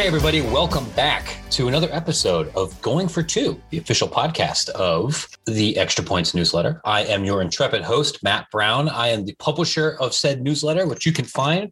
Hey, everybody, welcome back to another episode of Going for Two, the official podcast of the Extra Points newsletter. I am your intrepid host, Matt Brown. I am the publisher of said newsletter, which you can find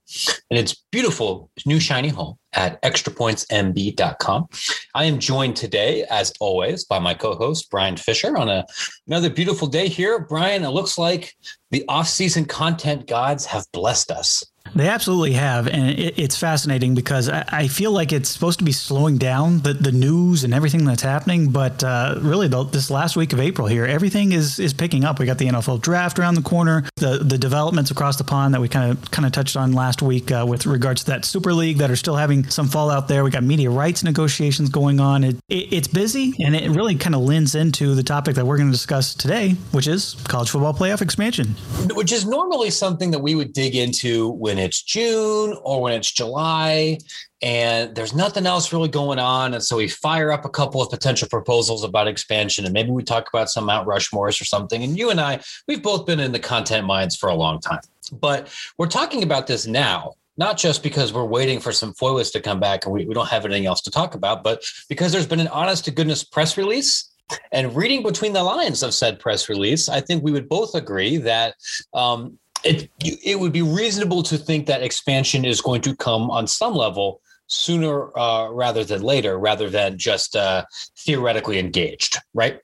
in its beautiful new shiny home at extrapointsmb.com. I am joined today, as always, by my co-host Brian Fisher on a, another beautiful day here. Brian, it looks like the off-season content gods have blessed us. They absolutely have, and it, it's fascinating because I, I, feel like it's supposed to be slowing down the, the news and everything that's happening. But uh, really, the, this last week of April here, everything is is picking up. We got the NFL draft around the corner, the the developments across the pond that we kind of kind of touched on last week uh, with regards to that Super League that are still having some fallout there. We got media rights negotiations going on. It, it, it's busy, and it really kind of lends into the topic that we're going to discuss today, which is college football playoff expansion, which is normally something that we would dig into when it's June or when it's July and there's nothing else really going on. And so we fire up a couple of potential proposals about expansion and maybe we talk about some Mount Rushmores or something. And you and I, we've both been in the content mines for a long time, but we're talking about this now not just because we're waiting for some FOIAs to come back and we, we don't have anything else to talk about, but because there's been an honest to goodness press release. And reading between the lines of said press release, I think we would both agree that um, it it would be reasonable to think that expansion is going to come on some level sooner uh, rather than later, rather than just uh, theoretically engaged, right?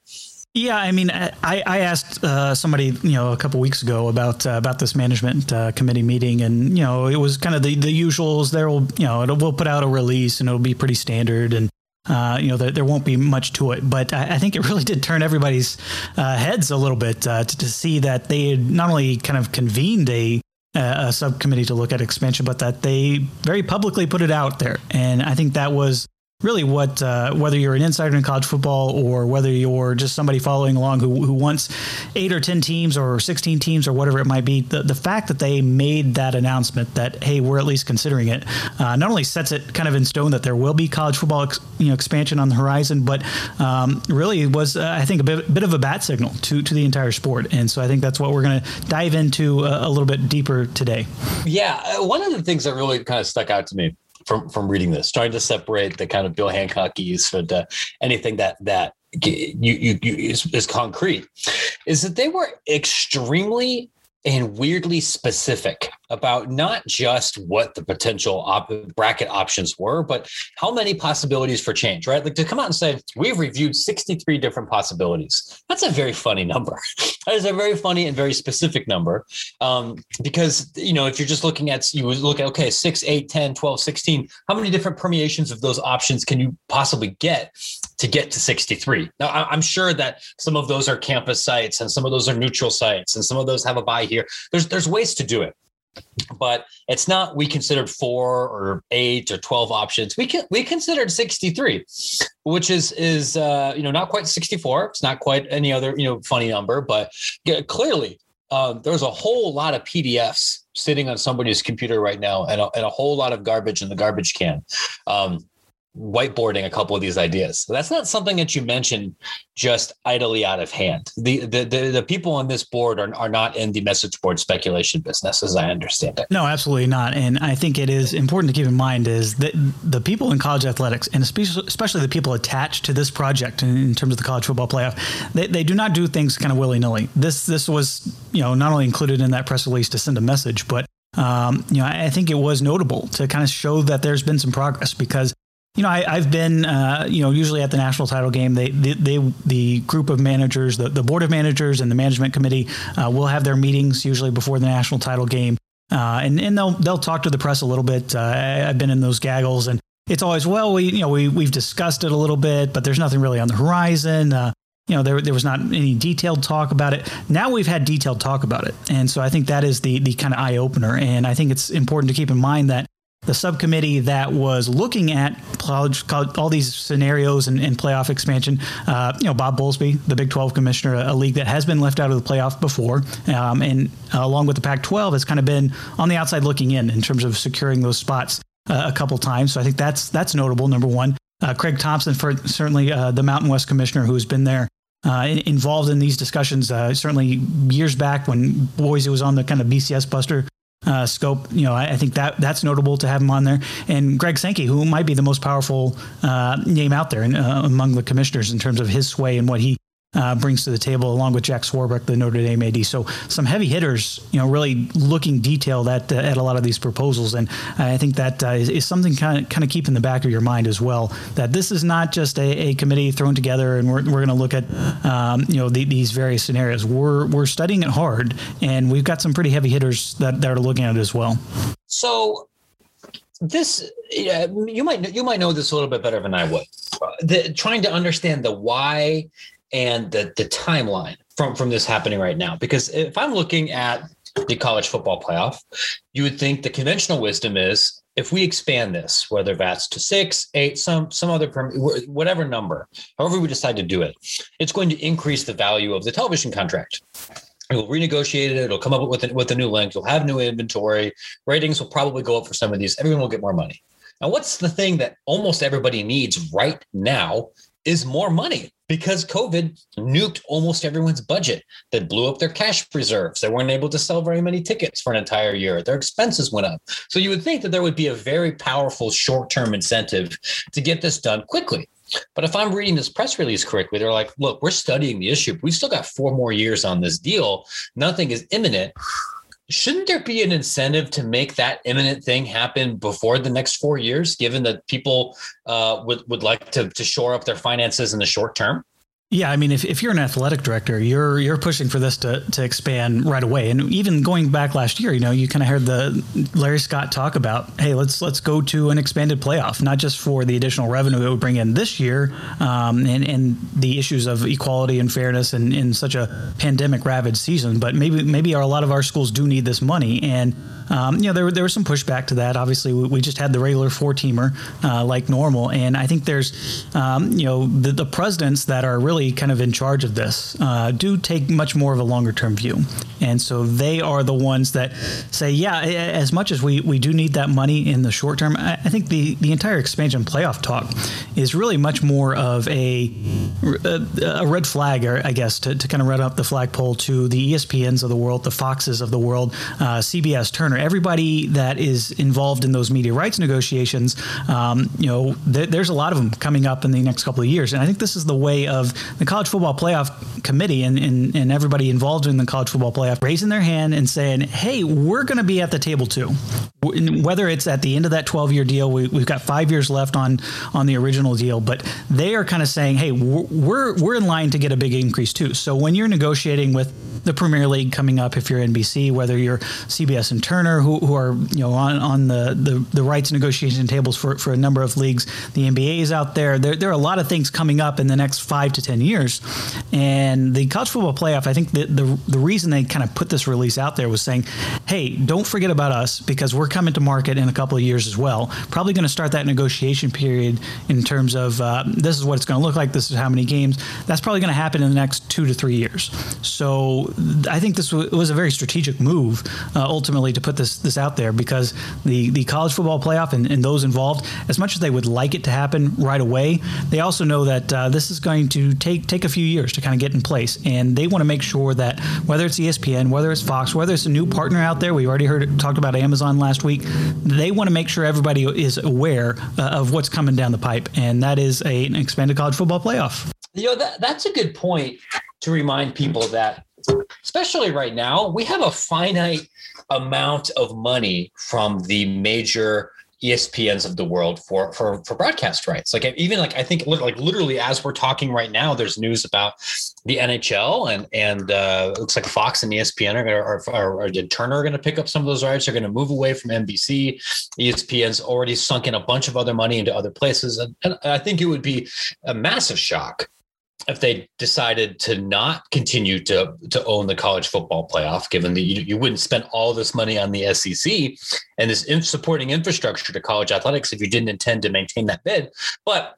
Yeah, I mean, I, I asked uh, somebody, you know, a couple weeks ago about uh, about this management uh, committee meeting, and you know, it was kind of the the usuals. There will, you know, we'll put out a release, and it'll be pretty standard, and uh, you know, there, there, won't be much to it, but I, I think it really did turn everybody's uh, heads a little bit uh, to, to, see that they had not only kind of convened a, a subcommittee to look at expansion, but that they very publicly put it out there. And I think that was really what uh, whether you're an insider in college football or whether you're just somebody following along who, who wants eight or ten teams or 16 teams or whatever it might be the, the fact that they made that announcement that hey we're at least considering it uh, not only sets it kind of in stone that there will be college football ex, you know expansion on the horizon but um, really was uh, I think a bit, bit, of a bat signal to to the entire sport. And so I think that's what we're going to dive into a, a little bit deeper today. Yeah uh, one of the things that really kind of stuck out to me from from reading this, trying to separate the kind of Bill Hancockese from the, anything that that you, you, you is, is concrete, is that they were extremely and weirdly specific about not just what the potential op- bracket options were, but how many possibilities for change, right? Like to come out and say, we've reviewed 63 different possibilities. That's a very funny number. that is a very funny and very specific number. Um, because, you know, if you're just looking at, you look at, okay, 6, 8, 10, 12, 16, how many different permeations of those options can you possibly get to get to 63? Now, I'm sure that some of those are campus sites and some of those are neutral sites and some of those have a bye here. There's, there's ways to do it but it's not we considered four or eight or 12 options. We can we considered 63 which is is uh you know not quite 64 it's not quite any other you know funny number but yeah, clearly uh, there's a whole lot of pdfs sitting on somebody's computer right now and a, and a whole lot of garbage in the garbage can. Um, whiteboarding a couple of these ideas. So that's not something that you mention just idly out of hand. The, the the, the, people on this board are, are not in the message board speculation business, as I understand it. No, absolutely not. And I think it is important to keep in mind is that the people in college athletics, and especially the people attached to this project in terms of the college football playoff, they, they do not do things kind of willy nilly. This this was you know not only included in that press release to send a message, but um, you know, I think it was notable to kind of show that there's been some progress because you know, I, have been, uh, you know, usually at the national title game, they, they, they the group of managers, the, the board of managers and the management committee uh, will have their meetings usually before the national title game. Uh, and, and they'll, they'll talk to the press a little bit. Uh, I've been in those gaggles and it's always, well, we, you know, we, we've discussed it a little bit, but there's nothing really on the horizon. Uh, you know, there, there was not any detailed talk about it. Now we've had detailed talk about it. And so I think that is the, the kind of eye opener. And I think it's important to keep in mind that the subcommittee that was looking at college, college, all these scenarios and, and playoff expansion. Uh, you know, Bob Bowlesby, the Big 12 commissioner, a, league that has been left out of the playoff before, um, and uh, along with the Pac 12, has kind of been on the outside looking in in terms of securing those spots uh, a couple times. So I think that's that's notable. Number one, uh, Craig Thompson, for certainly uh, the Mountain West commissioner, who's been there. Uh, involved in these discussions, certainly years back when Boise was on the kind of BCS Buster uh, scope. You know, I, I, think that that's notable to have him on there. And Greg Sankey, who might be the most powerful uh, name out there in, uh, among the commissioners in terms of his sway and what he uh, brings to the table, along with Jack Swarbrick, the Notre Dame AD. So some heavy hitters, you know, really looking detailed at uh, at a lot of these proposals, and I think that uh, is, is, something kind of kind of keep in the back of your mind as well. That this is not just a, a committee thrown together, and we're, we're going to look at um, you know the, these various scenarios. We're we're studying it hard, and we've got some pretty heavy hitters that, that are looking at it as well. So this yeah, you might you might know this a little bit better than I would. Uh, the, trying to understand the why and the the timeline from from this happening right now. Because if I'm looking at the college football playoff, you would think the conventional wisdom is if we expand this, whether that's to six, eight, some some other whatever number, however we decide to do it, it's going to increase the value of the television contract. We'll renegotiate it. It'll come up with a, with a new length. You'll have new inventory. Ratings will probably go up for some of these. Everyone will get more money. Now, what's the thing that almost everybody needs right now is more money because COVID nuked almost everyone's budget that blew up their cash reserves. They weren't able to sell very many tickets for an entire year. Their expenses went up. So you would think that there would be a very powerful short term incentive to get this done quickly. But if I'm reading this press release correctly, they're like, look, we're studying the issue. We've still got four more years on this deal. Nothing is imminent shouldn't there be an incentive to make that imminent thing happen before the next four years, given that people uh, would, would like to, to shore up their finances in the short term? Yeah, I mean, if, if you're an athletic director, you're you're pushing for this to, to expand right away. And even going back last year, you know, you kind of heard the Larry Scott talk about, hey, let's let's go to an expanded playoff, not just for the additional revenue it would bring in this year, um, and and the issues of equality and fairness in, in such a pandemic ravaged season, but maybe maybe our, a lot of our schools do need this money and um, you know, there, there was some pushback to that. Obviously, we, we just had the regular four teamer uh, like normal. And I think there's, um, you know, the, the, presidents that are really kind of in charge of this uh, do take much more of a longer term view. And so they are the ones that say, yeah, as much as we, we do need that money in the short term, I, I think the, the entire expansion playoff talk is really much more of a, a, a red flag, I guess, to, to kind of run up the flagpole to the ESPNs of the world, the Foxes of the world, uh, CBS, Turner everybody that is involved in those media rights negotiations, um, you know, th- there's a lot of them coming up in the next couple of years. And I think this is the way of the college football playoff committee and, and, and everybody involved in the college football playoff raising their hand and saying, hey, we're going to be at the table too. Whether it's at the end of that 12 year deal, we, have got five years left on, on the original deal, but they are kind of saying, hey, we're, we're in line to get a big increase too. So when you're negotiating with the Premier League coming up, if you're NBC, whether you're CBS and Turner, who, who are you know on, on the, the, the rights negotiation tables for, for a number of leagues, the NBA is out there. there. There are a lot of things coming up in the next five to ten years, and the college football playoff. I think the the, the reason they kind of put this release out there was saying, hey, don't forget about us because we're coming to market in a couple of years as well. Probably going to start that negotiation period in terms of uh, this is what it's going to look like. This is how many games. That's probably going to happen in the next two to three years. So I think this was a very strategic move uh, ultimately to put this this out there because the the college football playoff and, and, those involved, as much as they would like it to happen right away, they also know that uh, this is going to take take a few years to kind of get in place, and they want to make sure that whether it's ESPN, whether it's Fox, whether it's a new partner out there, we already heard talked about Amazon last week. They want to make sure everybody is aware uh, of what's coming down the pipe, and that is a, an expanded college football playoff. You know that that's a good point to remind people that especially right now, we have a finite amount of money from the major ESPNs of the world for for for broadcast rights. Like even like I think like literally as we're talking right now, there's news about the NHL and and uh, looks like Fox and ESPN are or, or, did Turner are going to pick up some of those rights? They're going to move away from NBC. ESPN's already sunk in a bunch of other money into other places, and, and I think it would be a massive shock if they decided to not continue to to own the college football playoff, given that you, you wouldn't spend all this money on the SEC and this in supporting infrastructure to college athletics if you didn't intend to maintain that bid, but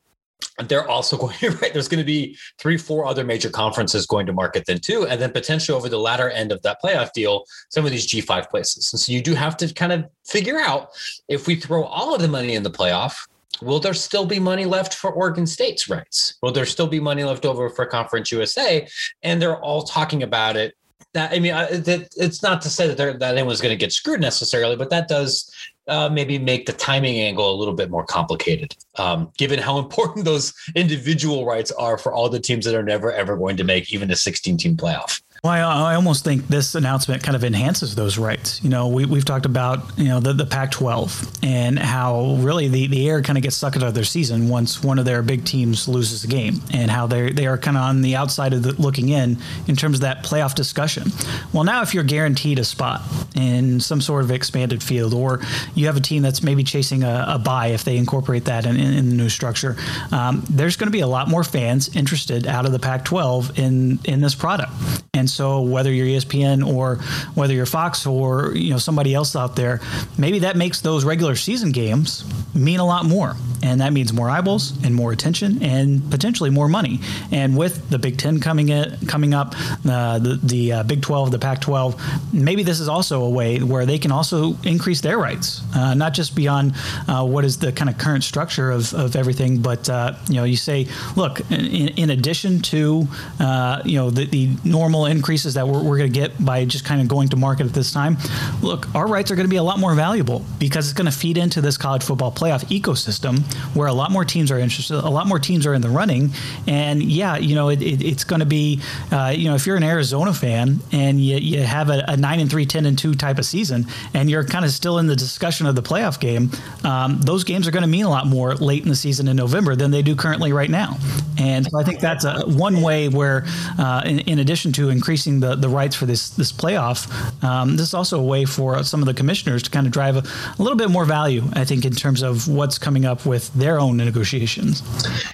they're also going right there's going to be three four other major conferences going to market then too and then potentially over the latter end of that playoff deal some of these g5 places. And so you do have to kind of figure out if we throw all of the money in the playoff will there still be money left for Oregon State's rights? Will there still be money left over for Conference USA? And they're all talking about it that I mean, I, that, it's not to say that, that anyone's going to get screwed necessarily, but that does uh, maybe make the timing angle a little bit more complicated, um, given how important those individual rights are for all the teams that are never ever going to make even a 16 team playoff. Well, I, I, almost think this announcement kind of enhances those rights. You know, we, we've talked about, you know, the, the Pac 12 and how really the, the air kind of gets sucked out of their season once one of their big teams loses a game and how they they are kind of on the outside of the looking in in terms of that playoff discussion. Well, now if you're guaranteed a spot in some sort of expanded field or you have a team that's maybe chasing a, a bye if they incorporate that in, in, in the new structure, um, there's going to be a lot more fans interested out of the Pac 12 in, in this product. And so whether you're ESPN or whether you're Fox or you know somebody else out there, maybe that makes those regular season games mean a lot more, and that means more eyeballs and more attention and potentially more money. And with the Big Ten coming in, coming up, uh, the the uh, Big Twelve, the Pac twelve, maybe this is also a way where they can also increase their rights, uh, not just beyond uh, what is the kind of current structure of, of everything, but uh, you know you say, look, in, in addition to uh, you know the, the normal increases that we're, we're going to get by just kind of going to market at this time, look, our rights are going to be a lot more valuable because it's going to feed into this college football playoff ecosystem where a lot more teams are interested, a lot more teams are in the running. And yeah, you know, it, it, it's going to be, uh, you know, if you're an Arizona fan and you, you have a, a 9 and 3, 10 and 2 type of season, and you're kind of still in the discussion of the playoff game, um, those games are going to mean a lot more late in the season in November than they do currently right now. And so I think that's a, one way where, uh, in, in addition to increasing the, the rights for this this playoff, um, this is also a way for some of the commissioners to kind of drive a, a, little bit more value, I think, in terms of what's coming up with their own negotiations.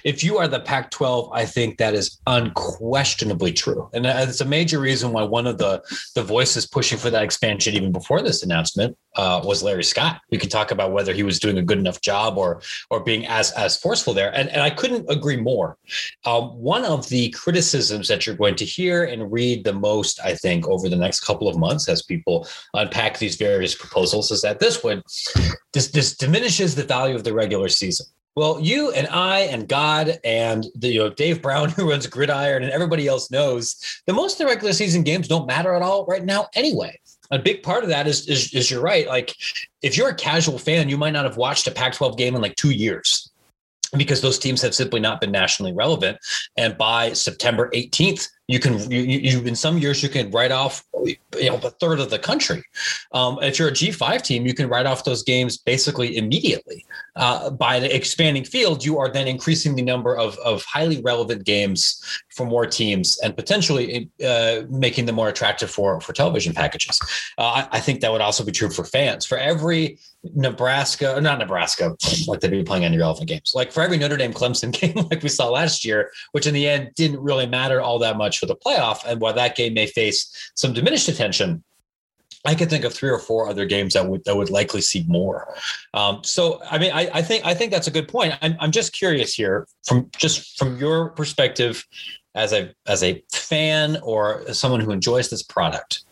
If you are the Pac-12, I think that is unquestionably true, and it's a major reason why one of the the voices pushing for that expansion even before this announcement uh, was Larry Scott. We could talk about whether he was doing a good enough job or or being as as forceful there, and and I couldn't agree more. Um, one of the criticisms that you're going to hear and read the most, I think, over the next couple of months as people unpack these various proposals is that this would this this diminishes the value of the regular season. Well, you and I and God and the you know Dave Brown who runs Gridiron and everybody else knows that most of the regular season games don't matter at all right now anyway. A big part of that is, is, is you're right. Like if you're a casual fan, you might not have watched a Pac-12 game in like two years because those teams have simply not been nationally relevant. And by September 18th, you can you, you in some years you can write off you know a third of the country. Um, if you're a G5 team, you can write off those games basically immediately. Uh, by the expanding field, you are then increasing the number of of highly relevant games for more teams and potentially uh, making them more attractive for for television packages. Uh, I, I think that would also be true for fans. For every Nebraska, not Nebraska, like they'd be playing any relevant games. Like for every Notre Dame Clemson game, like we saw last year, which in the end didn't really matter all that much for the playoff, and while that game may face some diminished attention, I could think of three or four other games that would that would likely see more. Um, so, I mean, I, I, think I think that's a good point. I'm, I'm just curious here from just from your perspective as a as a fan or as someone who enjoys this product.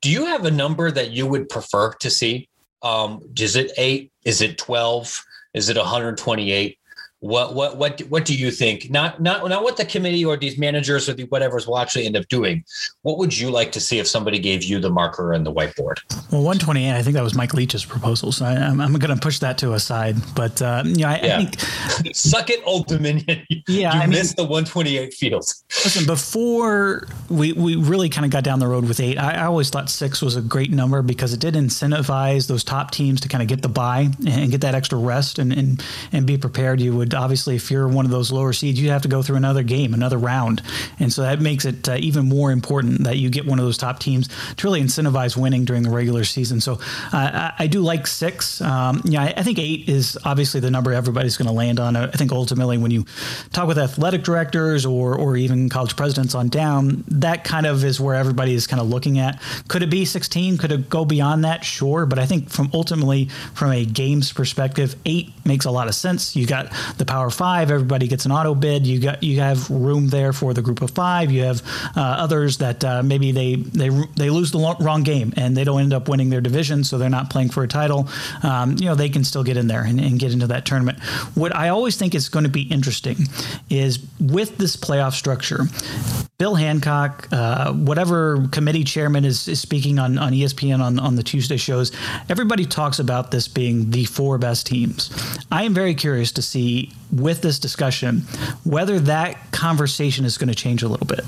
Do you have a number that you would prefer to see? Um, is it eight? Is it 12? Is it 128? What what what what do you think? Not not not what the committee or these managers or the whatever's will actually end up doing. What would you like to see if somebody gave you the marker and the whiteboard? Well, 128. I think that was Mike Leach's proposal, so I, am I'm, I'm going to push that to a side. But uh, you know, I, yeah. I think suck it, Old Dominion. Yeah, you I missed mean, the 128 fields. Listen, before we we really kind of got down the road with eight, I, I always thought six was a great number because it did incentivize those top teams to kind of get the bye and get that extra rest and and and be prepared. You would would obviously, if you're one of those lower seeds, you have to go through another game, another round, and so that makes it uh, even more important that you get one of those top teams to really incentivize winning during the regular season. So uh, I, do like six. Um, yeah, I, I, think eight is obviously the number everybody's going to land on. I think ultimately, when you talk with athletic directors or or even college presidents on down, that kind of is where everybody is kind of looking at. Could it be 16? Could it go beyond that? Sure, but I think from ultimately from a games perspective, eight makes a lot of sense. You got the Power Five, everybody gets an auto bid. You got you have room there for the Group of Five. You have uh, others that uh, maybe they they they lose the wrong game and they don't end up winning their division, so they're not playing for a title. Um, you know, they can still get in there and, and get into that tournament. What I always think is going to be interesting is with this playoff structure, Bill Hancock, uh, whatever committee chairman is, is speaking on, on ESPN on, on the Tuesday shows, everybody talks about this being the four best teams. I am very curious to see with this discussion whether that conversation is going to change a little bit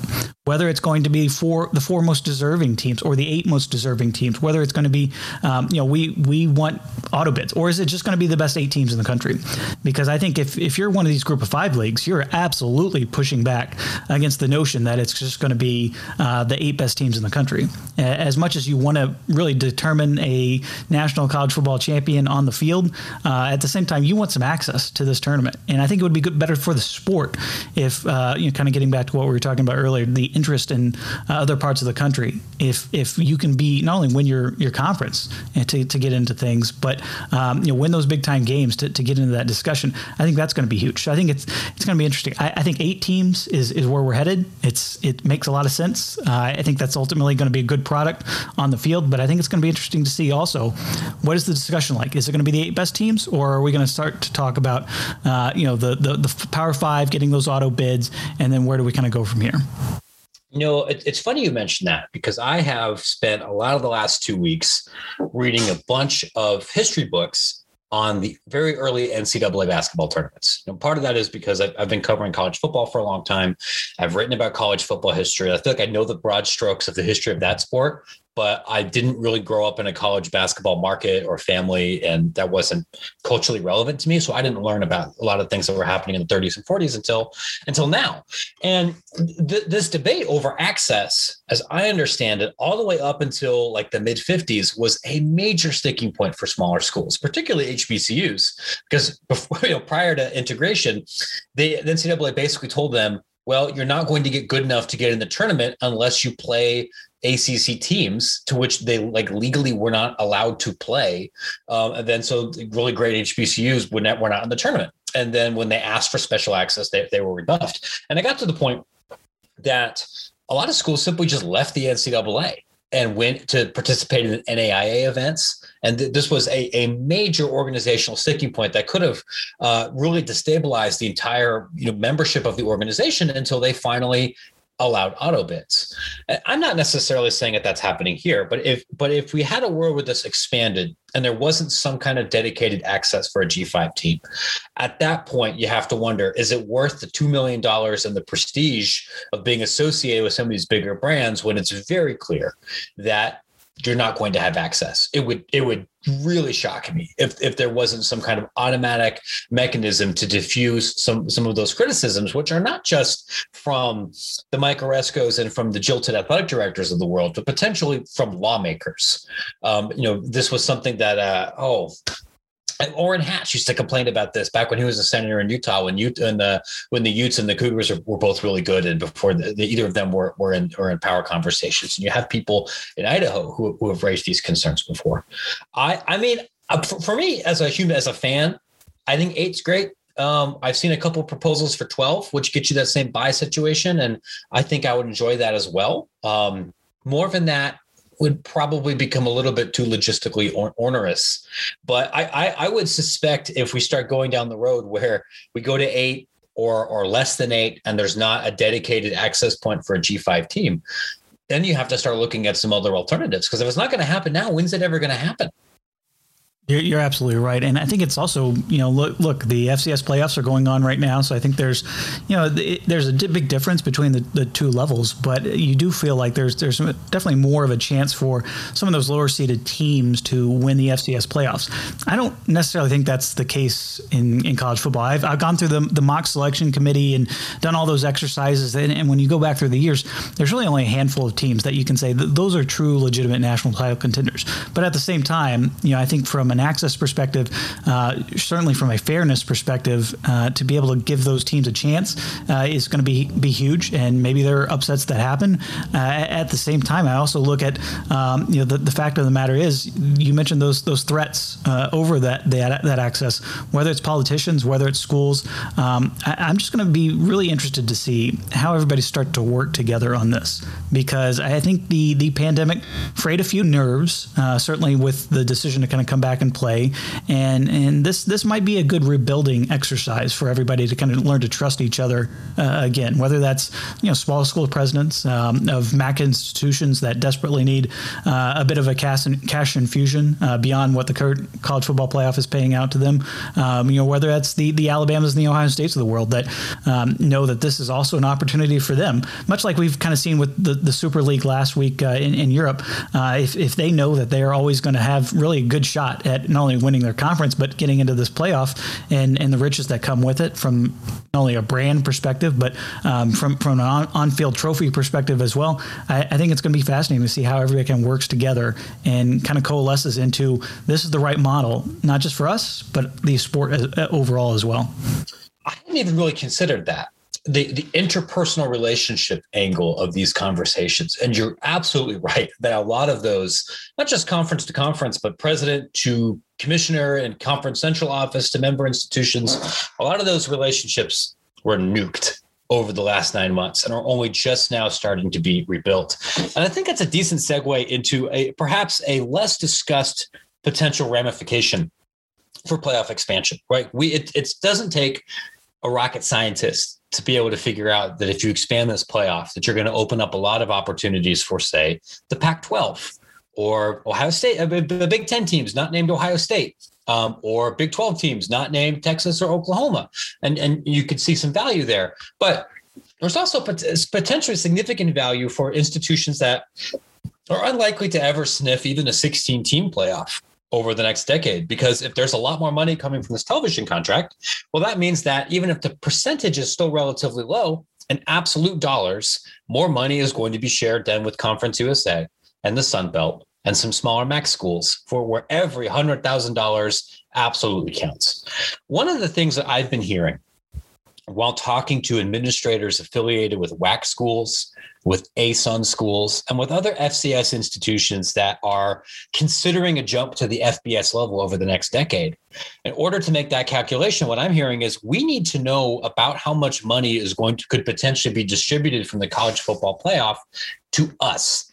whether it's going to be for the four most deserving teams or the eight most deserving teams whether it's going to be um, you know we we want auto bids or is it just going to be the best eight teams in the country? Because i think if, if you're one of these group of five leagues you're absolutely pushing back against the notion that it's just going to be uh, the eight best teams in the country. As much as you want to really determine a national college football champion on the field uh, at the same time you want some access to this tournament. And I think it would be good, better for the sport if, uh, you know, kind of getting back to what we were talking about earlier, the interest in uh, other parts of the country. If if you can be not only win your your conference and to, to get into things, but um, you know win those big time games to, to get into that discussion, I think that's going to be huge. So I think it's it's going to be interesting. I, I, think eight teams is is where we're headed. It's it makes a lot of sense. Uh, I think that's ultimately going to be a good product on the field, but I think it's going to be interesting to see also what is the discussion like. Is it going to be the eight best teams, or are we going to start to talk about uh, you know the, the the Power Five getting those auto bids, and then where do we kind of go from here? You know, it, it's funny you mentioned that because I have spent a lot of the last two weeks reading a bunch of history books on the very early NCAA basketball tournaments. And part of that is because I've, I've, been covering college football for a long time. I've written about college football history. I feel like I know the broad strokes of the history of that sport, but I didn't really grow up in a college basketball market or family, and that wasn't culturally relevant to me. So I didn't learn about a lot of things that were happening in the 30s and 40s until until now. And th- this debate over access, as I understand it, all the way up until like the mid 50s, was a major sticking point for smaller schools, particularly HBCUs, because before you know prior to integration, the, the NCAA basically told them well, you're not going to get good enough to get in the tournament unless you play ACC teams to which they like legally were not allowed to play. Um, and then so really great HBCUs were not, were not in the tournament. And then when they asked for special access, they, they were rebuffed. And I got to the point that a lot of schools simply just left the NCAA and went to participate in NAIA events. And th- this was a, a major organizational sticking point that could have uh, really destabilized the entire you know, membership of the organization until they finally allowed auto bids. I'm not necessarily saying that that's happening here, but if but if we had a world where this expanded and there wasn't some kind of dedicated access for a G5 team, at that point you have to wonder: is it worth the two million dollars and the prestige of being associated with some of these bigger brands when it's very clear that you're not going to have access. It would it would really shock me if if there wasn't some kind of automatic mechanism to diffuse some some of those criticisms, which are not just from the Mike Arescos and from the jilted athletic directors of the world, but potentially from lawmakers. Um, you know, this was something that uh, oh and Orrin Hatch used to complain about this back when he was a senator in Utah when Utah and the when the Utes and the Cougars were, were both really good and before the, the, either of them were were in or in power conversations. And you have people in Idaho who, who have raised these concerns before. I I mean uh, for, me as a human as a fan, I think eight's great. Um, I've seen a couple proposals for 12, which gets you that same bye situation. And I think I would enjoy that as well. Um, more than that, would probably become a little bit too logistically onerous. But I, I, I would suspect if we start going down the road where we go to eight or or less than eight, and there's not a dedicated access point for a G5 team, then you have to start looking at some other alternatives. Because if it's not going to happen now, when's it ever going to happen? You're, you're, absolutely right, and I think it's also you know look look the FCS playoffs are going on right now, so I think there's you know there's a big difference between the, the two levels, but you do feel like there's there's definitely more of a chance for some of those lower seeded teams to win the FCS playoffs. I don't necessarily think that's the case in, in college football. I've, I've gone through the, the mock selection committee and done all those exercises, and, and when you go back through the years, there's really only a handful of teams that you can say that those are true legitimate national title contenders. But at the same time, you know I think from an an access perspective, uh, certainly from a fairness perspective, uh, to be able to give those teams a chance uh, is going to be be huge. And maybe there are upsets that happen. Uh, at the same time, I also look at um, you know the, the fact of the matter is you mentioned those those threats uh, over that, that that access, whether it's politicians, whether it's schools. Um, I, am just going to be really interested to see how everybody start to work together on this because I think the the pandemic frayed a few nerves, uh, certainly with the decision to kind of come back and play, and and this this might be a good rebuilding exercise for everybody to kind of learn to trust each other uh, again. Whether that's you know small school presidents um, of MAC institutions that desperately need uh, a bit of a cash, cash infusion uh, beyond what the current college football playoff is paying out to them. Um, you know whether that's the the Alabamas and the Ohio States of the world that um, know that this is also an opportunity for them, much like we've kind of seen with the, the Super League last week uh, in, in Europe. Uh, if, if they know that they are always going to have really a good shot at not only winning their conference but getting into this playoff and and the riches that come with it from not only a brand perspective but um, from from an on, field trophy perspective as well. I, I think it's going to be fascinating to see how everybody can works together and kind of coalesces into this is the right model, not just for us but the sport as, uh, overall as well. I hadn't even really considered that the the interpersonal relationship angle of these conversations. And you're absolutely right that a lot of those not just conference to conference but president to commissioner and conference central office to member institutions a lot of those relationships were nuked over the last nine months and are only just now starting to be rebuilt. And i think that's a decent segue into a perhaps a less discussed potential ramification for playoff expansion right? We it, it doesn't take a rocket scientist to be able to figure out that if you expand this playoff, that you're going to open up a lot of opportunities for, say, the Pac-12 or Ohio State, uh, the Big Ten teams not named Ohio State, um, or Big 12 teams not named Texas or Oklahoma, and and you could see some value there. But there's also potentially significant value for institutions that are unlikely to ever sniff even a 16 team playoff over the next decade because if there's a lot more money coming from this television contract well that means that even if the percentage is still relatively low in absolute dollars more money is going to be shared then with conference usa and the sun belt and some smaller mac schools for where every $100000 absolutely counts. One of the things that i've been hearing while talking to administrators affiliated with WAC schools with ASUN schools and with other FCS institutions that are considering a jump to the FBS level over the next decade. In order to make that calculation, what I'm hearing is we need to know about how much money is going to could potentially be distributed from the college football playoff to us.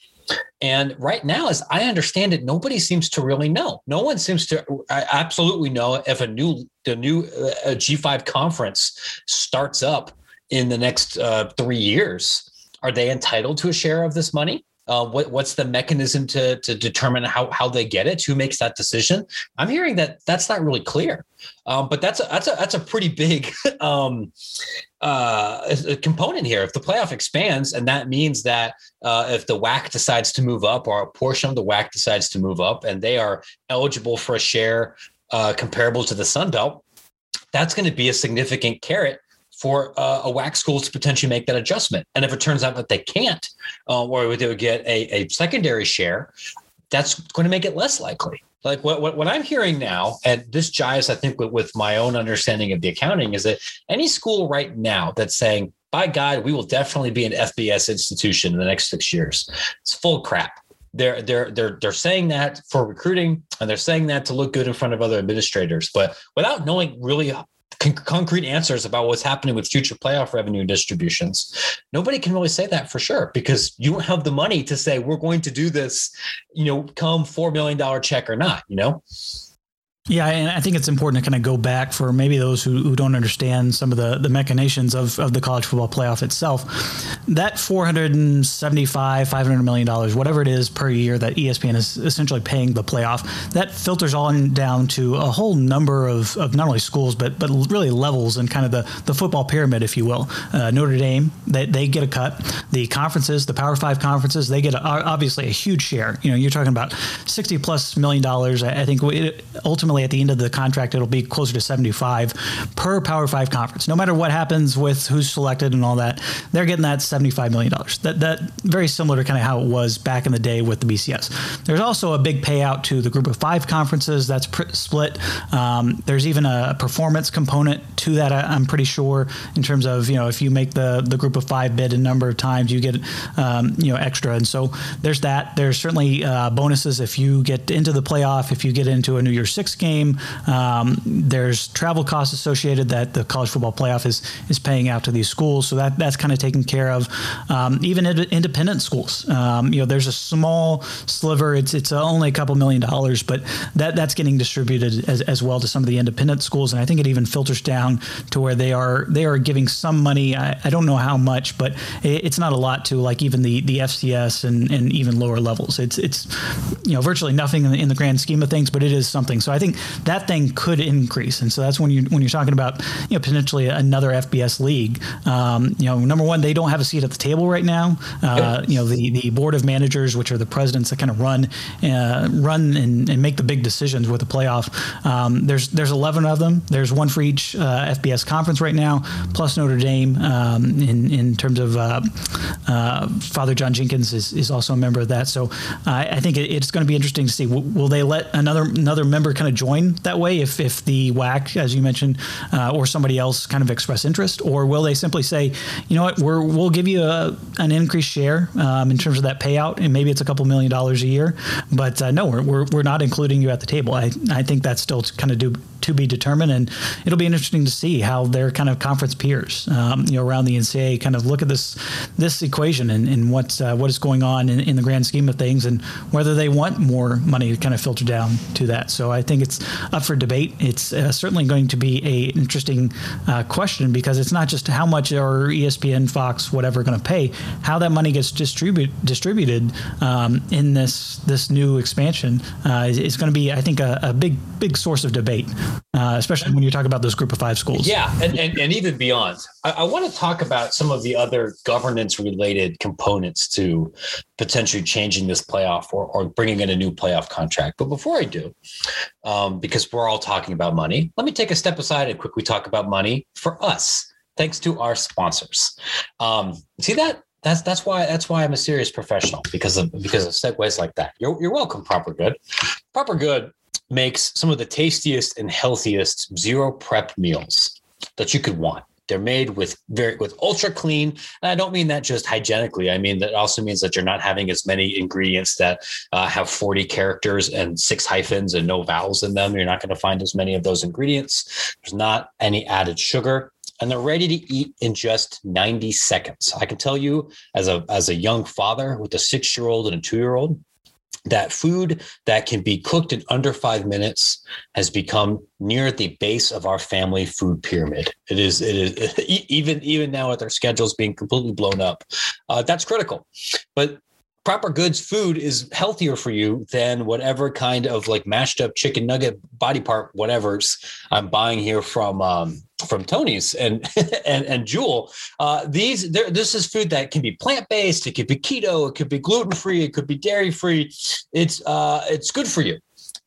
And right now, as I understand it, nobody seems to really know. No one seems to absolutely know if a new the new uh, G5 conference starts up in the next uh, three years are they entitled to a share of this money? Uh, what, what's the mechanism to, to determine how, how they get it? Who makes that decision? I'm hearing that that's not really clear, um, but that's a, that's a that's a pretty big um, uh, component here. If the playoff expands, and that means that uh, if the WAC decides to move up, or a portion of the WAC decides to move up, and they are eligible for a share uh, comparable to the Sun Belt, that's going to be a significant carrot for uh, a WAC school to potentially make that adjustment. And if it turns out that they can't, uh, or they would get a, a secondary share, that's going to make it less likely. Like what, what, what I'm hearing now, and this jives, I think, with, with my own understanding of the accounting, is that any school right now that's saying, by God, we will definitely be an FBS institution in the next six years, it's full crap they're they're they're they're saying that for recruiting and they're saying that to look good in front of other administrators but without knowing really con- concrete answers about what's happening with future playoff revenue distributions. Nobody can really say that for sure because you don't have the money to say we're going to do this, you know, come $4 million check or not, you know? Yeah, and I think it's important to kind of go back for maybe those who, who don't understand some of the, the machinations of, of the college football playoff itself. That 475, 500 million dollars, whatever it is per year that ESPN is essentially paying the playoff, that filters on down to a whole number of, of not only schools but but really levels and kind of the, the football pyramid, if you will. Uh, Notre Dame, they, they get a cut. The conferences, the Power Five conferences, they get a, obviously a huge share. You know, you're talking about 60 plus million dollars. I think ultimately ultimately at the end of the contract, it'll be closer to 75 per Power Five conference. No matter what happens with who's selected and all that, they're getting that 75 million dollars. That that very similar to kind of how it was back in the day with the BCS. There's also a big payout to the Group of Five conferences. That's pr- split. Um, there's even a performance component to that. I'm pretty sure in terms of you know if you make the the Group of Five bid a number of times, you get um, you know extra. And so there's that. There's certainly uh, bonuses if you get into the playoff, if you get into a New Year's Six game. Um, there's travel costs associated that the college football playoff is is paying out to these schools. So that that's kind of taken care of. Um, even independent schools, um, you know, there's a small sliver. It's it's only a couple million dollars, but that that's getting distributed as, as well to some of the independent schools, and I think it even filters down to where they are they are giving some money. I, I don't know how much, but it, it's not a lot to like even the the FCS and and even lower levels. It's it's you know virtually nothing in the, in the grand scheme of things, but it is something. So I think that thing could increase, and so that's when you when you're talking about you know potentially another FBS league. Um, you know, number one, they don't have a seat at the table right now. Uh, you know, the the board of managers, which are the presidents that kind of run uh, run and, and, make the big decisions with the playoff. Um, there's there's 11 of them. There's one for each uh, FBS conference right now, plus Notre Dame um, in in terms of uh, uh, Father John Jenkins is, is also a member of that. So I think it, it's going to be interesting to see. Will, will, they let another another member kind of join that way if if the WAC, as you mentioned, uh, or somebody else kind of express interest, or will they simply say, you know what, we're we'll give you a, an increased share um, in terms of that payout, and maybe it's a couple million dollars a year, but uh, no, we're, we're, we're not including you at the table. I I think that's still kind of do to be determined, and it'll be interesting to see how their kind of conference peers, um, you know, around the NCAA kind of look at this this equation and, and what uh, what is going on in, in, the grand scheme of things, and whether they want more money to kind of filter down to that. So I think it's up for debate. It's uh, certainly going to be a interesting uh, question because it's not just how much are ESPN, Fox, whatever going to pay, how that money gets distribute, distributed um, in this this new expansion uh, is, is going to be, I think, a, a big big source of debate uh, especially when you talk about those group of five schools. Yeah, and, and, and even beyond. I, I want to talk about some of the other governance related components to potentially changing this playoff or, or bringing in a new playoff contract. But before I do, um, because we're all talking about money, let me take a step aside and quickly talk about money for us, thanks to our sponsors. Um, see that? That's that's why that's why I'm a serious professional because of because of segues like that. You're you're welcome, Proper Good. Proper Good makes some of the tastiest and healthiest zero prep meals that you could want. They're made with very with ultra clean. And I don't mean that just hygienically. I mean that also means that you're not having as many ingredients that uh, have 40 characters and six hyphens and no vowels in them. You're not going to find as many of those ingredients. There's not any added sugar and they're ready to eat in just 90 seconds. I can tell you as a as a young father with a 6-year-old and a 2-year-old, that food that can be cooked in under five minutes has become near the base of our family food pyramid. It is, it is even even now with our schedules being completely blown up. Uh, that's critical, but Proper Good's food is healthier for you than whatever kind of like mashed up chicken nugget body part whatever's i'm buying here from um, from Tony's and and and Jewel. Uh, these this is food that can be plant based. It could be keto. It could be gluten free. It could be dairy free. It's uh, it's good for you.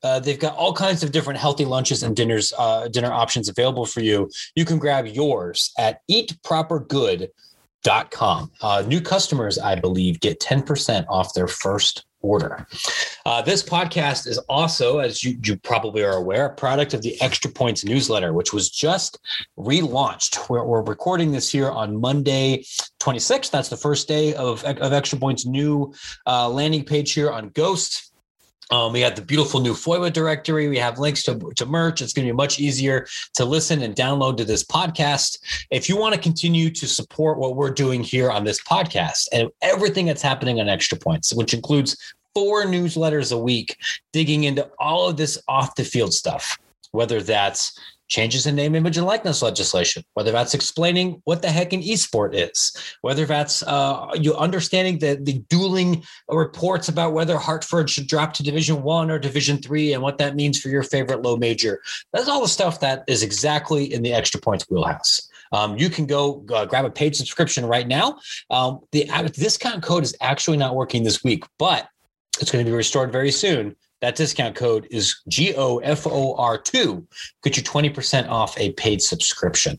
Uh, they've got all kinds of different healthy lunches and dinners, uh, dinner options available for you. You can grab yours at eatpropergood.com. Uh, new customers, I believe, get 10% off their first order. Uh, this podcast is also, as you, you, probably are aware, a product of the Extra Points newsletter, which was just relaunched. We're, we're recording this here on Monday, 26th. That's the first day of, of Extra Points' new uh, landing page here on Ghost. Um, we have the beautiful new FOIA directory. We have links to, to merch. It's going to be much easier to listen and download to this podcast. If you want to continue to support what we're doing here on this podcast and everything that's happening on Extra Points, which includes four newsletters a week, digging into all of this off the field stuff, whether that's changes in name, image, and likeness legislation, whether that's explaining what the heck an esport is, whether that's uh, you understanding the, the dueling reports about whether Hartford should drop to Division One or Division Three and what that means for your favorite low major. That's all the stuff that is exactly in the extra points wheelhouse. Um, you can go uh, grab a paid subscription right now. Um, the discount code is actually not working this week, but it's going to be restored very soon That discount code is GOFOR2. Get you 20% off a paid subscription.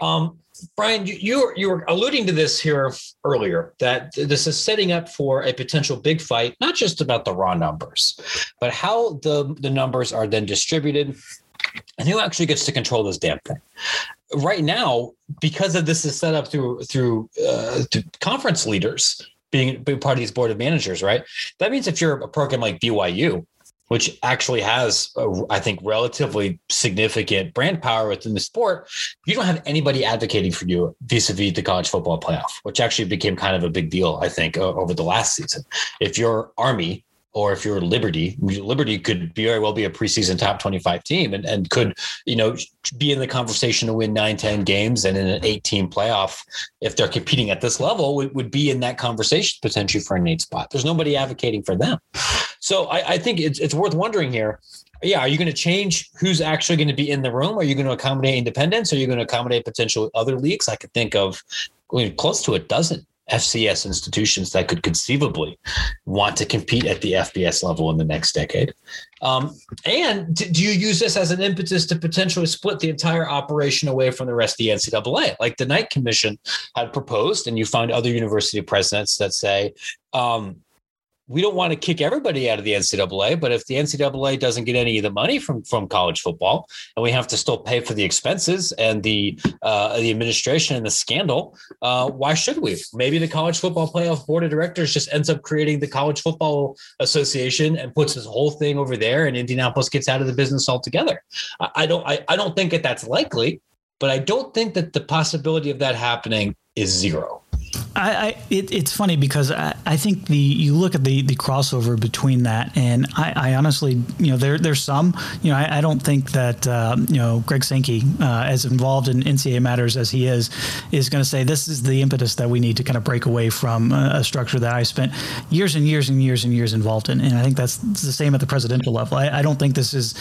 Um, Brian, you, you were alluding to this here earlier that this is setting up for a potential big fight, not just about the raw numbers, but how the, the numbers are then distributed and who actually gets to control this damn thing. Right now, because of this is set up through through, uh, through conference leaders being, being part of these board of managers, right? That means if you're a program like BYU, which actually has, a, I think, relatively significant brand power within the sport, you don't have anybody advocating for you vis-a-vis the college football playoff, which actually became kind of a big deal, I think, over the last season. If you're Army or if you're Liberty, Liberty could very well be a preseason top 25 team and, and could, you know, be in the conversation to win nine, 10 games and in an eight team playoff, if they're competing at this level, would, would be in that conversation potentially for an eight spot. There's nobody advocating for them. So I, I think it's, it's worth wondering here. Yeah, are you going to change who's actually going to be in the room? Are you going to accommodate independents? Are you going to accommodate potential other leagues? I could think of close to a dozen FCS institutions that could conceivably want to compete at the FBS level in the next decade. Um, and do you use this as an impetus to potentially split the entire operation away from the rest of the NCAA? Like the Knight Commission had proposed, and you find other university presidents that say, um, we don't want to kick everybody out of the NCAA, but if the NCAA doesn't get any of the money from from college football, and we have to still pay for the expenses and the uh, the administration and the scandal, uh, why should we? Maybe the college football playoff board of directors just ends up creating the college football association and puts this whole thing over there, and Indianapolis gets out of the business altogether. I, I don't I, I don't think that that's likely, but I don't think that the possibility of that happening is zero. I, I it, it's funny because I, I, think the you look at the the crossover between that and I, I honestly you know there there's some you know I, don't think that uh, you know Greg Sankey uh, as involved in NCAA matters as he is is going to say this is the impetus that we need to kind of break away from a, a, structure that I spent years and years and years and years involved in. And I think that's the same at the presidential level. I, don't think this is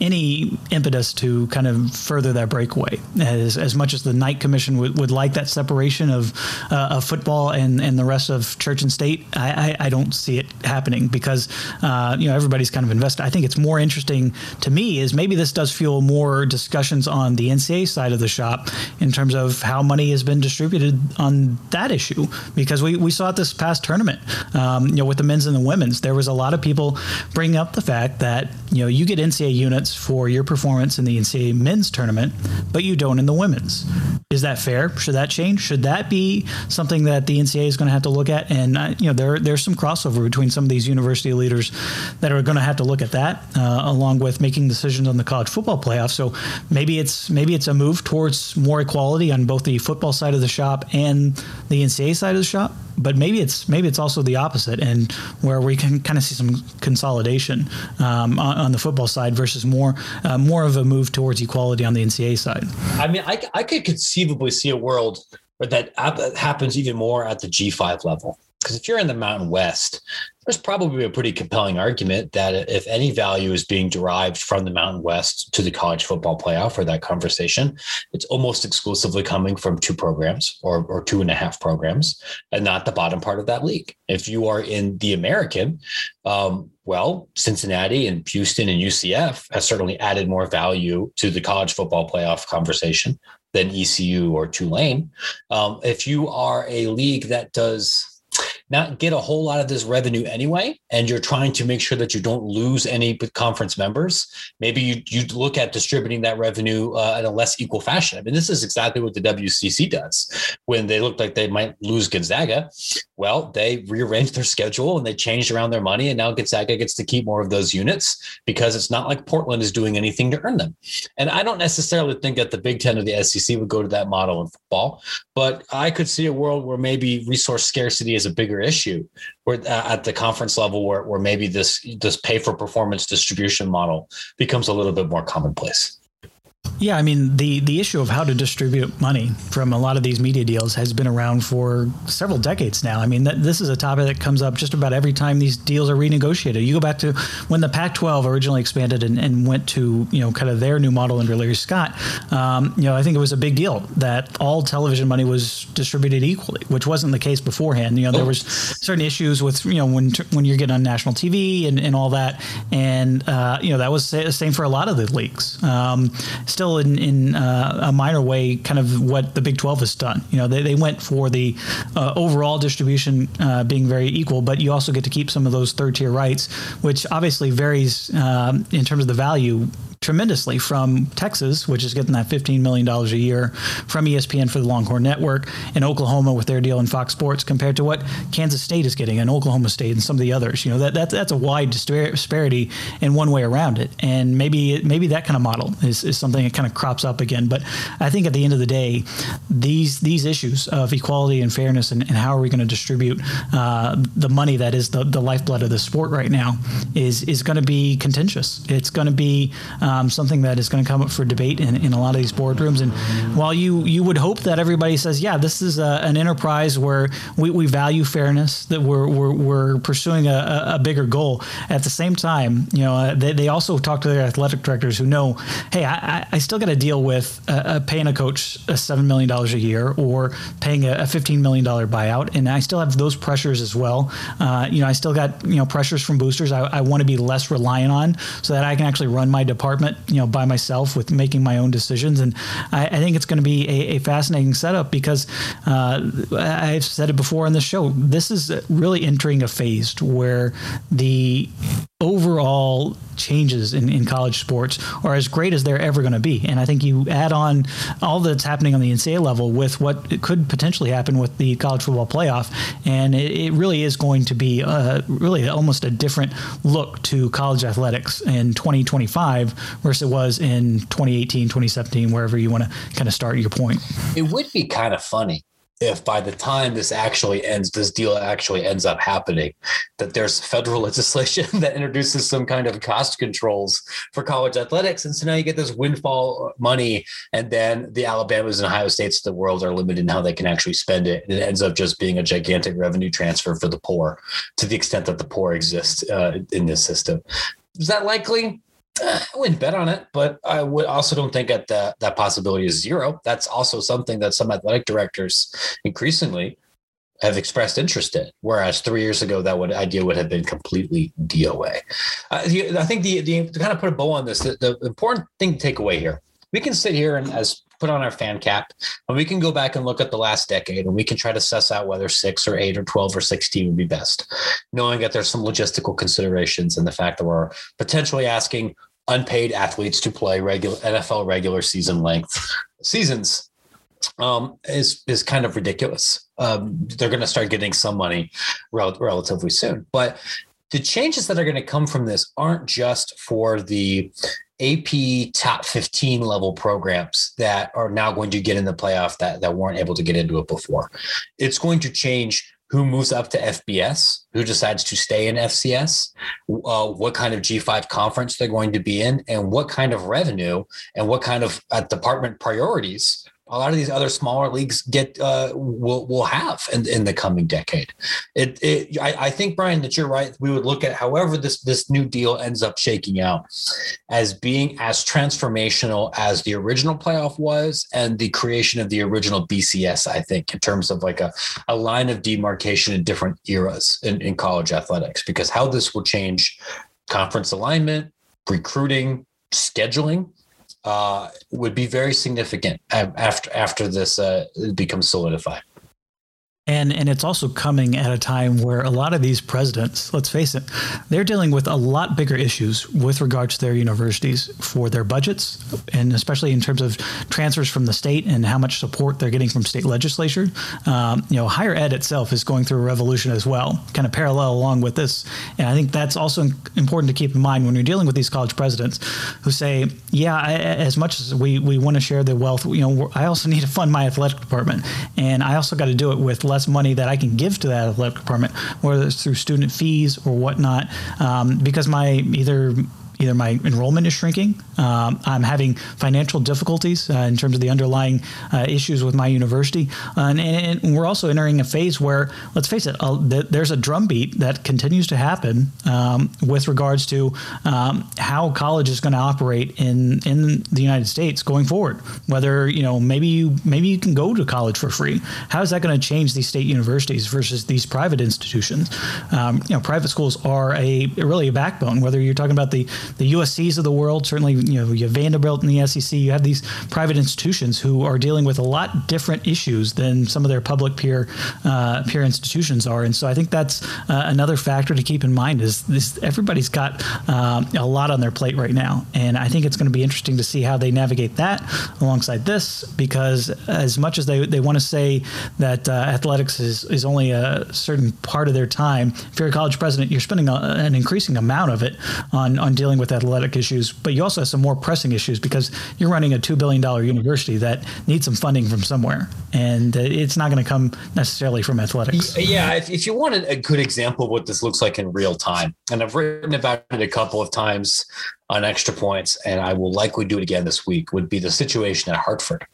any impetus to kind of further that breakaway. As as much as the Knight Commission would, would like that separation of uh, of football and, and the rest of church and state, I, I, I don't see it happening because uh, you know everybody's kind of invested. I think it's more interesting to me is maybe this does fuel more discussions on the NCAA side of the shop in terms of how money has been distributed on that issue because we, we saw it this past tournament, um, you know, with the men's and the women's. There was a lot of people bringing up the fact that you know you get NCAA units for your performance in the NCAA men's tournament, but you don't in the women's. Is that fair? Should that change? Should that be something that the NCAA is going to have to look at. And uh, you know, there there's some crossover between some of these university leaders that are going to have to look at that, uh, along with making decisions on the college football playoff. So maybe it's maybe it's a move towards more equality on both the football side of the shop and the NCAA side of the shop. But maybe it's maybe it's also the opposite, and where we can kind of see some consolidation um, on, on, the football side versus more uh, more of a move towards equality on the NCAA side. I mean, I, I could conceivably see a world but that happens even more at the G5 level. Because if you're in the Mountain West, there's probably a pretty compelling argument that if any value is being derived from the Mountain West to the college football playoff or that conversation, it's almost exclusively coming from two programs or, or two and a half programs and not the bottom part of that league. If you are in the American, um, well, Cincinnati and Houston and UCF has certainly added more value to the college football playoff conversation than ECU or Tulane. Um, if you are a league that does not get a whole lot of this revenue anyway, and you're trying to make sure that you don't lose any conference members, maybe you you look at distributing that revenue uh, in a less equal fashion. I mean, this is exactly what the WCC does. When they looked like they might lose Gonzaga, well, they rearranged their schedule and they changed around their money, and now Gonzaga gets to keep more of those units because it's not like Portland is doing anything to earn them. And I don't necessarily think that the Big Ten or the SEC would go to that model in football, but I could see a world where maybe resource scarcity is a bigger issue where uh, at the conference level where, where maybe this this pay for performance distribution model becomes a little bit more commonplace Yeah, I mean the the issue of how to distribute money from a lot of these media deals has been around for several decades now. I mean, th- this is a topic that comes up just about every time these deals are renegotiated. You go back to when the Pac-12 originally expanded and, and went to you know kind of their new model under Larry Scott. Um, you know, I think it was a big deal that all television money was distributed equally, which wasn't the case beforehand. You know, there was certain issues with you know when when you're getting on national TV and, and all that, and uh, you know that was the same for a lot of the leagues. Um, still in, in uh, a minor way, kind of what the Big 12 has done. You know, they, they went for the uh, overall distribution uh, being very equal, but you also get to keep some of those third tier rights, which obviously varies um, in terms of the value tremendously from Texas, which is getting that $15 million a year from ESPN for the Longhorn Network, and Oklahoma with their deal in Fox Sports compared to what Kansas State is getting and Oklahoma State and some of the others. You know, that, that that's a wide disparity in one way around it. And maybe maybe that kind of model is, is something that kind of crops up again. But I think at the end of the day, these these issues of equality and fairness and, and how are we going to distribute uh, the money that is the, the lifeblood of the sport right now is is going to be contentious. It's going to be uh, um, something that is going to come up for debate in, in a lot of these boardrooms. And while you you would hope that everybody says, yeah, this is a, an enterprise where we, we value fairness, that we're, we're, we're pursuing a, a bigger goal. At the same time, you know, uh, they, they also talk to their athletic directors who know, hey, I, I still got to deal with uh, paying a coach $7 million a year or paying a, a $15 million buyout. And I still have those pressures as well. Uh, you know, I still got, you know, pressures from boosters I, I want to be less reliant on so that I can actually run my department department, you know, by myself with making my own decisions. And I, I think it's going to be a, a, fascinating setup because uh, I've said it before on the show. This is really entering a phase where the overall changes in, in college sports are as great as they're ever going to be. And I think you add on all that's happening on the NCAA level with what could potentially happen with the college football playoff. And it, it really is going to be uh, really almost a different look to college athletics in 2025 versus it was in 2018, 2017, wherever you want to kind of start your point. It would be kind of funny if by the time this actually ends, this deal actually ends up happening, that there's federal legislation that introduces some kind of cost controls for college athletics. And so now you get this windfall money, and then the Alabamas and Ohio States of the world are limited in how they can actually spend it. And it ends up just being a gigantic revenue transfer for the poor to the extent that the poor exist uh, in this system. Is that likely? I wouldn't bet on it, but I would also don't think that the, that possibility is zero. That's also something that some athletic directors increasingly have expressed interest in. Whereas three years ago, that would idea would have been completely DOA. Uh, I think the, the to kind of put a bow on this, the, the important thing to take away here, we can sit here and as put on our fan cap and we can go back and look at the last decade and we can try to suss out whether six or eight or 12 or 16 would be best, knowing that there's some logistical considerations and the fact that we're potentially asking unpaid athletes to play regular NFL regular season length seasons um, is is kind of ridiculous. Um, they're going to start getting some money rel- relatively soon, but the changes that are going to come from this aren't just for the AP top 15 level programs that are now going to get in the playoff that, that weren't able to get into it before. It's going to change who moves up to FBS, who decides to stay in FCS, uh, what kind of G5 conference they're going to be in, and what kind of revenue and what kind of uh, department priorities a lot of these other smaller leagues get uh, will will have in, in the coming decade. It, it I, I, think Bryan that you're right. We would look at however this this new deal ends up shaking out as being as transformational as the original playoff was and the creation of the original BCS. I think in terms of like a, a line of demarcation in different eras in, in college athletics because how this will change conference alignment, recruiting, scheduling uh, would be very significant after after this uh, becomes solidified. And and it's also coming at a time where a lot of these presidents, let's face it, they're dealing with a lot bigger issues with regards to their universities for their budgets, and especially in terms of transfers from the state and how much support they're getting from state legislature. Um, you know, higher ed itself is going through a revolution as well, kind of parallel along with this. And I think that's also important to keep in mind when you're dealing with these college presidents who say, "Yeah, I, as much as we we want to share the wealth, you know, I also need to fund my athletic department, and I also got to do it with." Less money that I can give to that athletic department, whether it's through student fees or whatnot, um, because my either Either my enrollment is shrinking, um, I'm having financial difficulties uh, in terms of the underlying uh, issues with my university, and, and, we're also entering a phase where, let's face it, uh, there's a drumbeat that continues to happen um, with regards to um, how college is going to operate in in the United States going forward. Whether you know maybe you maybe you can go to college for free. How is that going to change these state universities versus these private institutions? Um, you know, private schools are a really a backbone. Whether you're talking about the the USC's of the world, certainly you know you have Vanderbilt in the SEC. You have these private institutions who are dealing with a lot different issues than some of their public peer uh, peer institutions are, and so I think that's uh, another factor to keep in mind. Is this everybody's got um, a lot on their plate right now, and I think it's going to be interesting to see how they navigate that alongside this because as much as they, they want to say that uh, athletics is, is only a certain part of their time, if you're a college president, you're spending a, an increasing amount of it on, on dealing with athletic issues, but you also have some more pressing issues because you're running a $2 billion university that needs some funding from somewhere. And uh, it's not going to come necessarily from athletics. Yeah. If, if you want a good example of what this looks like in real time, and I've written about it a couple of times on extra points, and I will likely do it again this week, would be the situation at Hartford,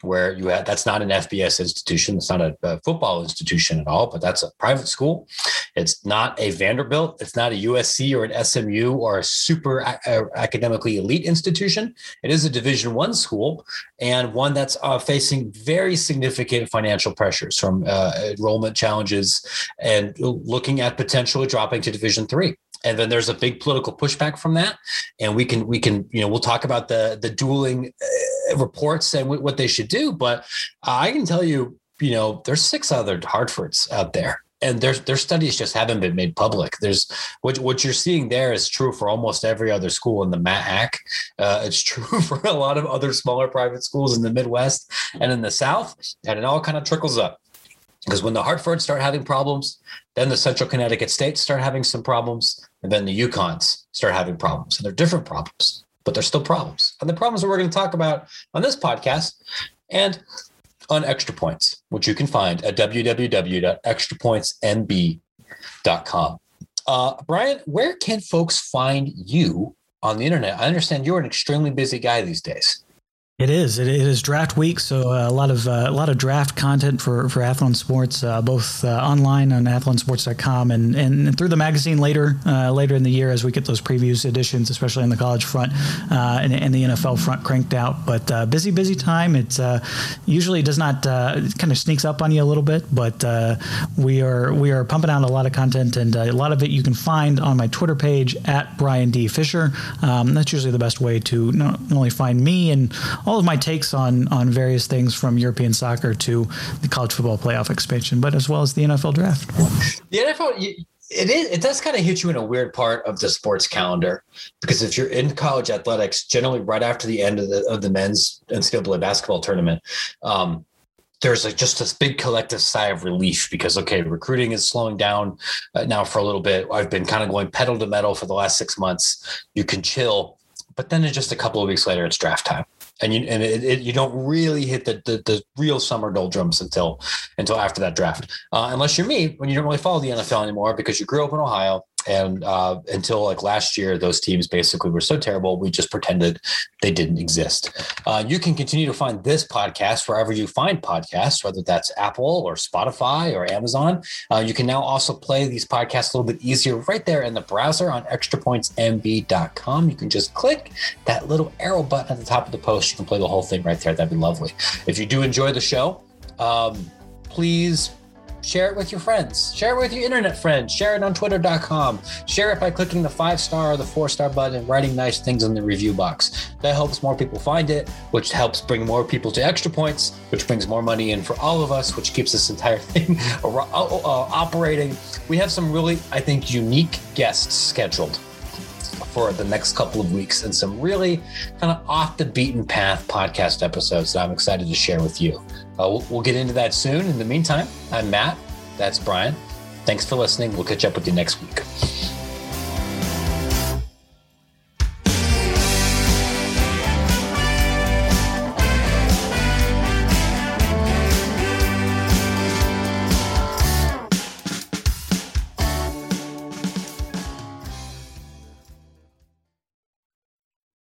where you had that's not an FBS institution, it's not a, a, football institution at all, but that's a private school. It's not a Vanderbilt, it's not a USC or an SMU or a super a- academically elite institution. It is a Division One school and one that's uh, facing very significant financial pressures from uh, enrollment challenges and looking at potentially dropping to Division Three and then there's a big political pushback from that and we can we can you know we'll talk about the the dueling uh, reports and w- what they should do but i can tell you you know there's six other hartfords out there and their their studies just haven't been made public. There's what what you're seeing there is true for almost every other school in the MAC. Uh, it's true for a lot of other smaller private schools in the Midwest and in the South, and it all kind of trickles up. Because when the Hartfords start having problems, then the Central Connecticut states start having some problems, and then the UConns start having problems. And they're different problems, but they're still problems. And the problems that we're going to talk about on this podcast and on Extra Points, which you can find at www.extrapointsmb.com. Uh, Bryan, where can folks find you on the internet? I understand you're an extremely busy guy these days. It is. It is draft week, so uh, a lot of uh, a lot of draft content for for Athlon Sports, uh, both uh, online on athlonsports.com and and through the magazine later uh, later in the year as we get those previews editions, especially on the college front uh, and, and, the NFL front cranked out. But busy, busy time. It usually does not kind of sneaks up on you a little bit, but we are we are pumping out a lot of content, and a lot of it you can find on my Twitter page at Bryan D Fischer. Um, that's usually the best way to not only find me and all of my takes on on various things from European soccer to the college football playoff expansion, but as well as the NFL draft. The NFL. it is. It does kind of hit you in a weird part of the sports calendar because if you're in college athletics, generally right after the end of the of the men's NCAA basketball tournament, um, there's just this big collective sigh of relief because okay, recruiting is slowing down uh, now for a little bit. I've been kind of going pedal to metal for the last six months. You can chill, but then just a couple of weeks later, it's draft time and you and it, it, you don't really hit the, the, the real summer doldrums until until after that draft, uh, unless you're me when you don't really follow the NFL anymore because you grew up in Ohio and uh, until like last year, those teams basically were so terrible, we just pretended they didn't exist. Uh, you can continue to find this podcast wherever you find podcasts, whether that's Apple or Spotify or Amazon. Uh, you can now also play these podcasts a little bit easier right there in the browser on extrapointsmb.com. You can just click that little arrow button at the top of the post. You can play the whole thing right there. That'd be lovely. If you do enjoy the show, um, please Share it with your friends. Share it with your internet friends. Share it on twitter.com. Share it by clicking the five star or the four star button and writing nice things in the review box. That helps more people find it, which helps bring more people to extra points, which brings more money in for all of us, which keeps this entire thing uh, uh, operating. We have some really, I think, unique guests scheduled for the next couple of weeks and some really kind of off the beaten path podcast episodes that I'm excited to share with you. Uh, we'll, we'll get into that soon. In the meantime, I'm Matt. That's Bryan. Thanks for listening. We'll catch up with you next week.